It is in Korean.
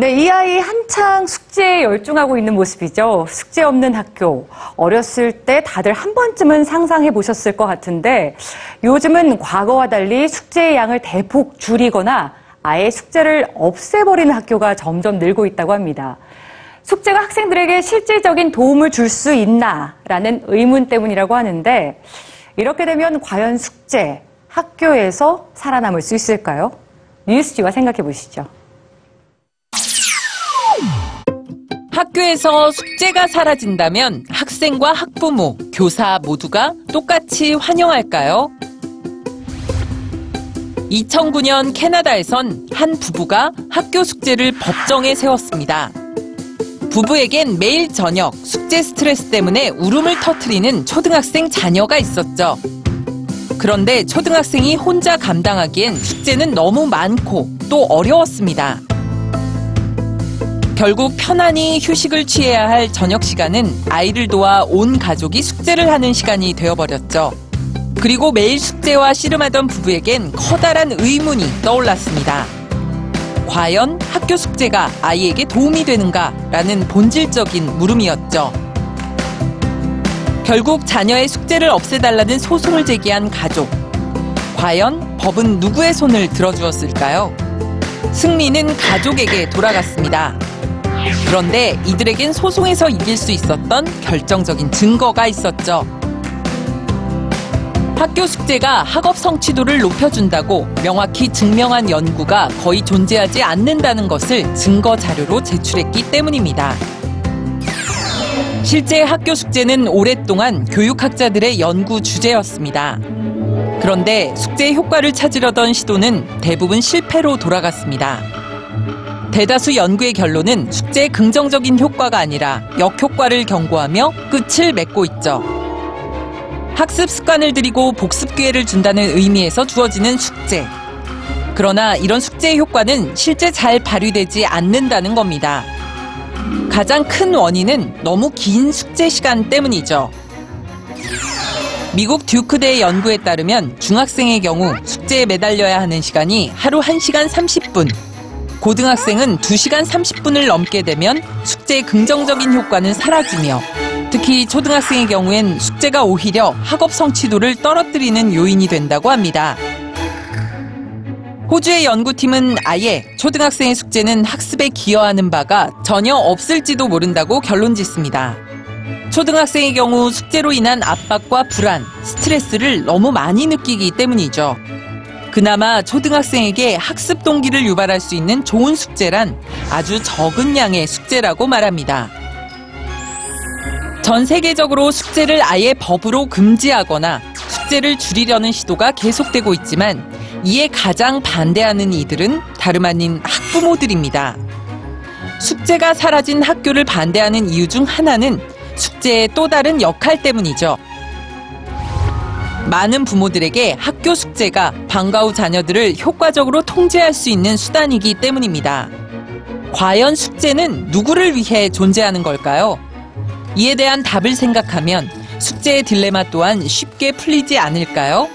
네, 이 아이 한창 숙제에 열중하고 있는 모습이죠. 숙제 없는 학교. 어렸을 때 다들 한 번쯤은 상상해 보셨을 것 같은데 요즘은 과거와 달리 숙제의 양을 대폭 줄이거나 아예 숙제를 없애버리는 학교가 점점 늘고 있다고 합니다. 숙제가 학생들에게 실질적인 도움을 줄 수 있나라는 의문 때문이라고 하는데 이렇게 되면 과연 숙제, 학교에서 살아남을 수 있을까요? 뉴스지와 생각해 보시죠. 학교에서 숙제가 사라진다면 학생과 학부모, 교사 모두가 똑같이 환영할까요? 2009년 캐나다에선 한 부부가 학교 숙제를 법정에 세웠습니다. 부부에겐 매일 저녁 숙제 스트레스 때문에 울음을 터트리는 초등학생 자녀가 있었죠. 그런데 초등학생이 혼자 감당하기엔 숙제는 너무 많고 또 어려웠습니다. 결국 편안히 휴식을 취해야 할 저녁 시간은 아이를 도와 온 가족이 숙제를 하는 시간이 되어버렸죠. 그리고 매일 숙제와 씨름하던 부부에겐 커다란 의문이 떠올랐습니다. 과연 학교 숙제가 아이에게 도움이 되는가라는 본질적인 물음이었죠. 결국 자녀의 숙제를 없애달라는 소송을 제기한 가족. 과연 법은 누구의 손을 들어주었을까요? 승리는 가족에게 돌아갔습니다. 그런데 이들에겐 소송에서 이길 수 있었던 결정적인 증거가 있었죠. 학교 숙제가 학업 성취도를 높여준다고 명확히 증명한 연구가 거의 존재하지 않는다는 것을 증거 자료로 제출했기 때문입니다. 실제 학교 숙제는 오랫동안 교육학자들의 연구 주제였습니다. 그런데 숙제의 효과를 찾으려던 시도는 대부분 실패로 돌아갔습니다. 대다수 연구의 결론은 숙제의 긍정적인 효과가 아니라 역효과를 경고하며 끝을 맺고 있죠. 학습 습관을 들이고 복습 기회를 준다는 의미에서 주어지는 숙제. 그러나 이런 숙제의 효과는 실제 잘 발휘되지 않는다는 겁니다. 가장 큰 원인은 너무 긴 숙제 시간 때문이죠. 미국 듀크대 연구에 따르면 중학생의 경우 숙제에 매달려야 하는 시간이 하루 1시간 30분, 고등학생은 2시간 30분을 넘게 되면 숙제의 긍정적인 효과는 사라지며 특히 초등학생의 경우엔 숙제가 오히려 학업 성취도를 떨어뜨리는 요인이 된다고 합니다. 호주의 연구팀은 아예 초등학생의 숙제는 학습에 기여하는 바가 전혀 없을지도 모른다고 결론 짓습니다. 초등학생의 경우 숙제로 인한 압박과 불안, 스트레스를 너무 많이 느끼기 때문이죠. 그나마 초등학생에게 학습 동기를 유발할 수 있는 좋은 숙제란 아주 적은 양의 숙제라고 말합니다. 전 세계적으로 숙제를 아예 법으로 금지하거나 숙제를 줄이려는 시도가 계속되고 있지만 이에 가장 반대하는 이들은 다름 아닌 학부모들입니다. 숙제가 사라진 학교를 반대하는 이유 중 하나는 숙제의 또 다른 역할 때문이죠. 많은 부모들에게 학교 숙제가 방과 후 자녀들을 효과적으로 통제할 수 있는 수단이기 때문입니다. 과연 숙제는 누구를 위해 존재하는 걸까요? 이에 대한 답을 생각하면 숙제의 딜레마 또한 쉽게 풀리지 않을까요?